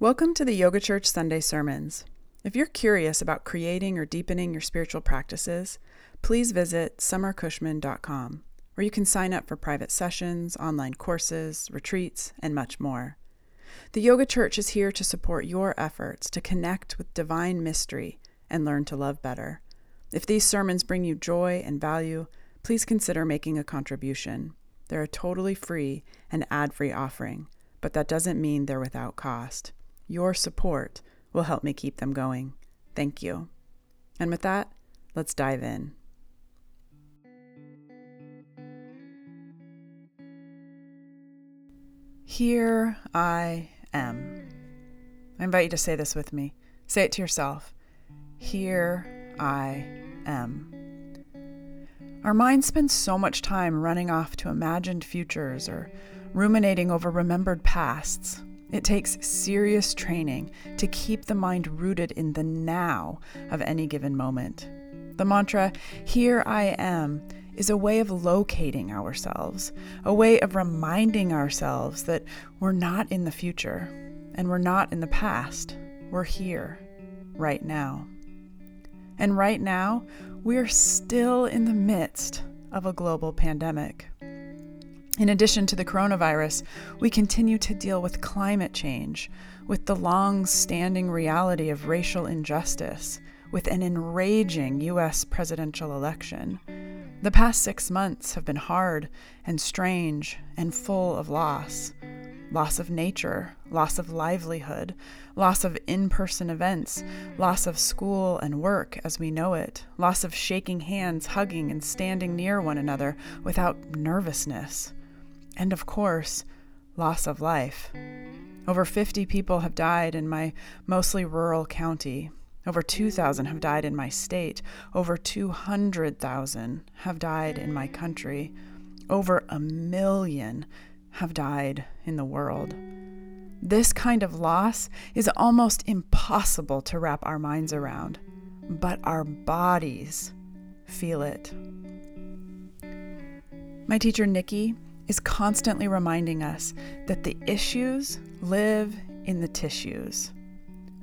Welcome to the Yoga Church Sunday Sermons. If you're curious about creating or deepening your spiritual practices, please visit summercushman.com, where you can sign up for private sessions, online courses, retreats, and much more. The Yoga Church is here to support your efforts to connect with divine mystery and learn to love better. If these sermons bring you joy and value, please consider making a contribution. They're a totally free and ad free offering, but that doesn't mean they're without cost. Your support will help me keep them going. Thank you. And with that, let's dive in. Here I am. I invite you to say this with me. Say it to yourself. Here I am. Our minds spend so much time running off to imagined futures or ruminating over remembered pasts it takes serious training to keep the mind rooted in the now of any given moment. The mantra, Here I am, is a way of locating ourselves, a way of reminding ourselves that we're not in the future and we're not in the past. We're here, right now. And right now, we're still in the midst of a global pandemic. In addition to the coronavirus, we continue to deal with climate change, with the long standing reality of racial injustice, with an enraging U.S. presidential election. The past six months have been hard and strange and full of loss loss of nature, loss of livelihood, loss of in person events, loss of school and work as we know it, loss of shaking hands, hugging, and standing near one another without nervousness and of course, loss of life. Over 50 people have died in my mostly rural county. Over 2,000 have died in my state. Over 200,000 have died in my country. Over a million have died in the world. This kind of loss is almost impossible to wrap our minds around, but our bodies feel it. My teacher, Nikki, is constantly reminding us that the issues live in the tissues.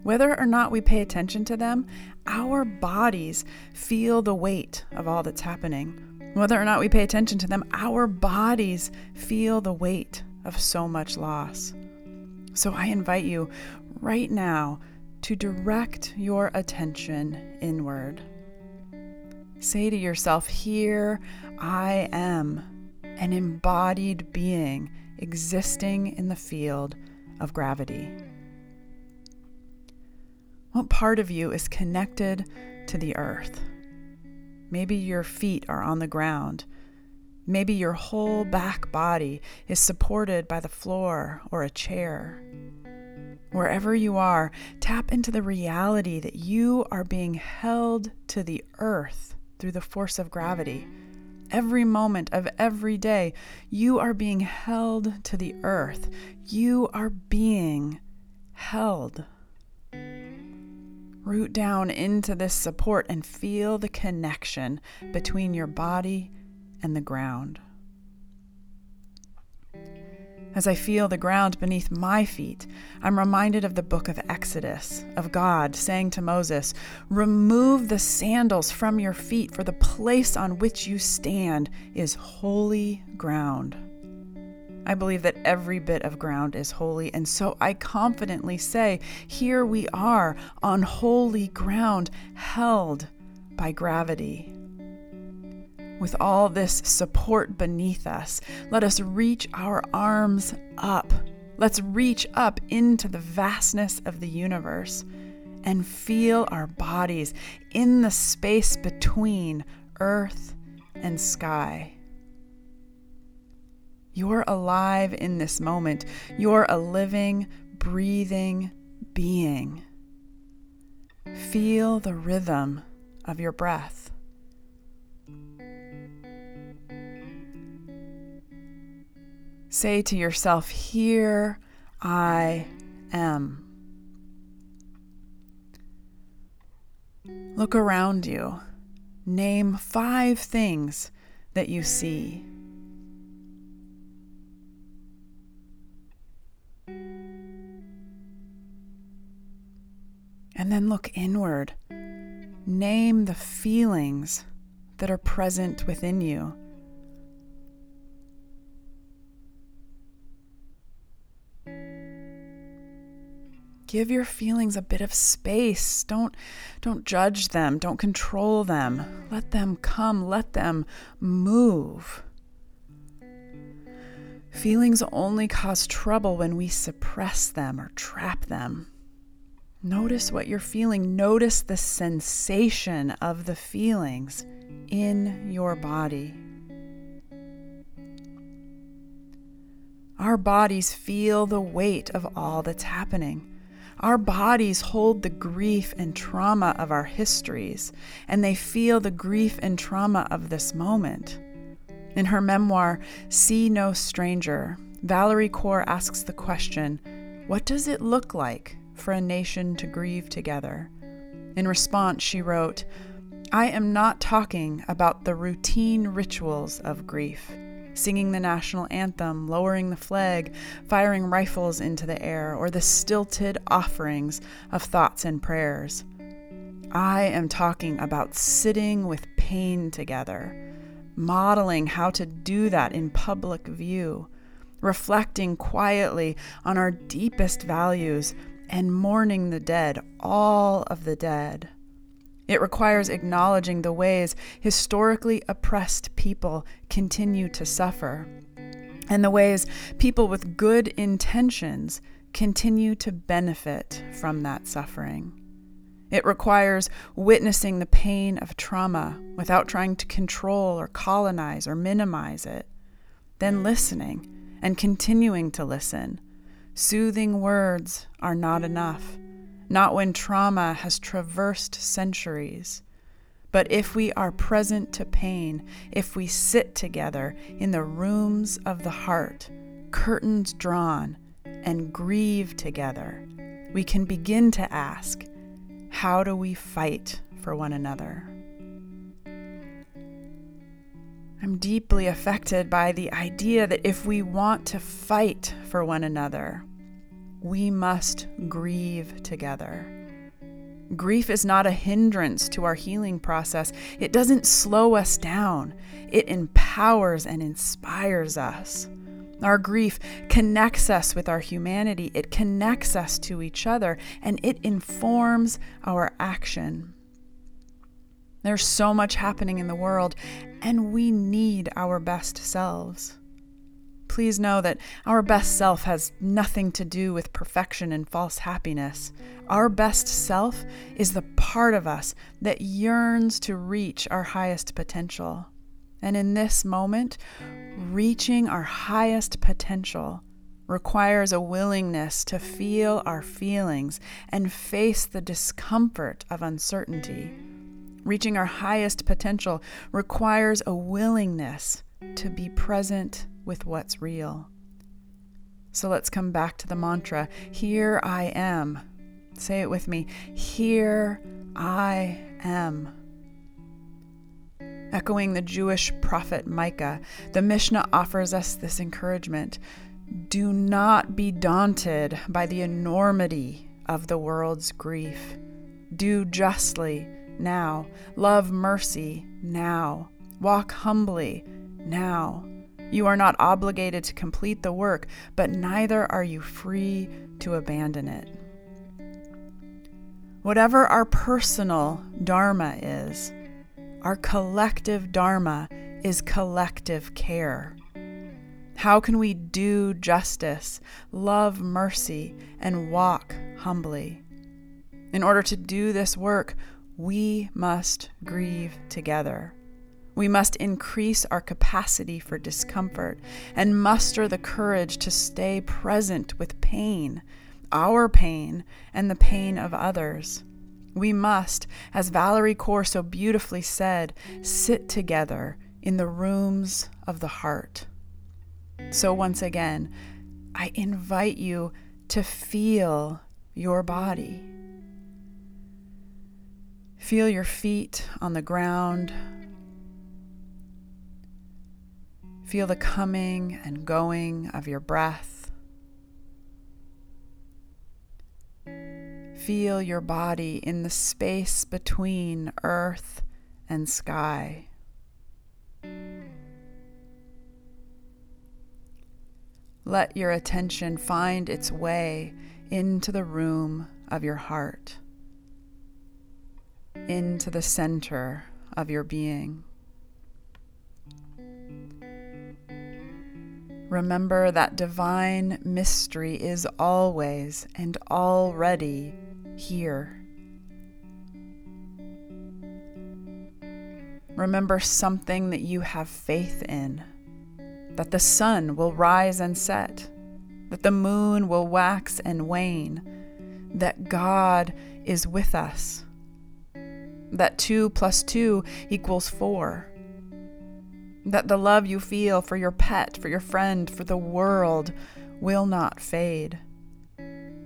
Whether or not we pay attention to them, our bodies feel the weight of all that's happening. Whether or not we pay attention to them, our bodies feel the weight of so much loss. So I invite you right now to direct your attention inward. Say to yourself, Here I am an embodied being existing in the field of gravity. What part of you is connected to the earth? Maybe your feet are on the ground. Maybe your whole back body is supported by the floor or a chair. Wherever you are, tap into the reality that you are being held to the earth through the force of gravity every moment of every day, you are being held to the earth. You are being held. Root down into this support and feel the connection between your body and the ground. As I feel the ground beneath my feet, I'm reminded of the book of Exodus, of God saying to Moses, Remove the sandals from your feet, for the place on which you stand is holy ground. I believe that every bit of ground is holy, and so I confidently say, Here we are on holy ground, held by gravity. With all this support beneath us, let us reach our arms up. Let's reach up into the vastness of the universe and feel our bodies in the space between earth and sky. You're alive in this moment. You're a living, breathing being. Feel the rhythm of your breath. Say to yourself, Here I am. Look around you. Name five things that you see. And then look inward. Name the feelings that are present within you. Give your feelings a bit of space. Don't don't judge them. Don't control them. Let them come. Let them move. Feelings only cause trouble when we suppress them or trap them. Notice what you're feeling. Notice the sensation of the feelings in your body. Our bodies feel the weight of all that's happening. Our bodies hold the grief and trauma of our histories, and they feel the grief and trauma of this moment. In her memoir, See No Stranger, Valerie Kaur asks the question What does it look like for a nation to grieve together? In response, she wrote, I am not talking about the routine rituals of grief singing the national anthem, lowering the flag, firing rifles into the air, or the stilted offerings of thoughts and prayers. I am talking about sitting with pain together modeling how to do that in public view, reflecting quietly on our deepest values, and mourning the dead, all of the dead. It requires acknowledging the ways historically oppressed people continue to suffer, and the ways people with good intentions continue to benefit from that suffering. It requires witnessing the pain of trauma without trying to control or colonize or minimize it, then listening and continuing to listen. Soothing words are not enough, not when trauma has traversed centuries. But if we are present to pain, if we sit together in the rooms of the heart, curtains drawn, and grieve together, we can begin to ask how do we fight for one another? I'm deeply affected by the idea that if we want to fight for one another, we must grieve together. Grief is not a hindrance to our healing process. It doesn't slow us down, it empowers and inspires us. Our grief connects us with our humanity, it connects us to each other, and it informs our action. There's so much happening in the world, and we need our best selves. Please know that our best self has nothing to do with perfection and false happiness. Our best self is the part of us that yearns to reach our highest potential. And in this moment, reaching our highest potential requires a willingness to feel our feelings and face the discomfort of uncertainty. Reaching our highest potential requires a willingness to be present with what's real. So let's come back to the mantra Here I am. Say it with me Here I am. Echoing the Jewish prophet Micah, the Mishnah offers us this encouragement Do not be daunted by the enormity of the world's grief. Do justly now, love mercy now, walk humbly now. You are not obligated to complete the work, but neither are you free to abandon it. Whatever our personal dharma is, our collective dharma is collective care. How can we do justice, love mercy, and walk humbly? In order to do this work, we must grieve together. We must increase our capacity for discomfort and muster the courage to stay present with pain, our pain, and the pain of others. We must, as Valerie Kaur so beautifully said, sit together in the rooms of the heart. So, once again, I invite you to feel your body. Feel your feet on the ground. Feel the coming and going of your breath. Feel your body in the space between earth and sky. Let your attention find its way into the room of your heart, into the center of your being. Remember that divine mystery is always and already here. Remember something that you have faith in that the sun will rise and set, that the moon will wax and wane, that God is with us, that 2 plus 2 equals 4, that the love you feel for your pet, for your friend, for the world will not fade.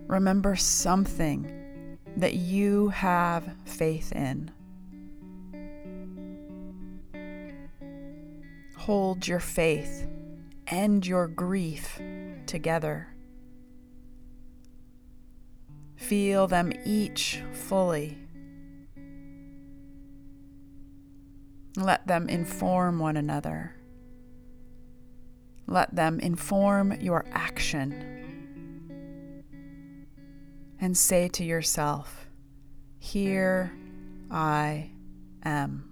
Remember something that you have faith in. Hold your faith and your grief together. Feel them each fully. Let them inform one another. Let them inform your action. And say to yourself, Here I am.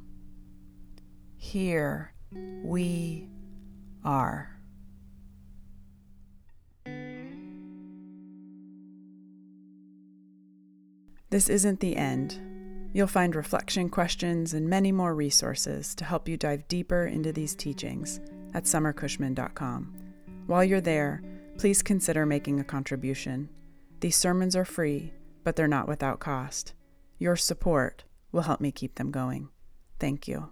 Here we are. This isn't the end. You'll find reflection questions and many more resources to help you dive deeper into these teachings at summercushman.com. While you're there, please consider making a contribution. These sermons are free, but they're not without cost. Your support will help me keep them going. Thank you.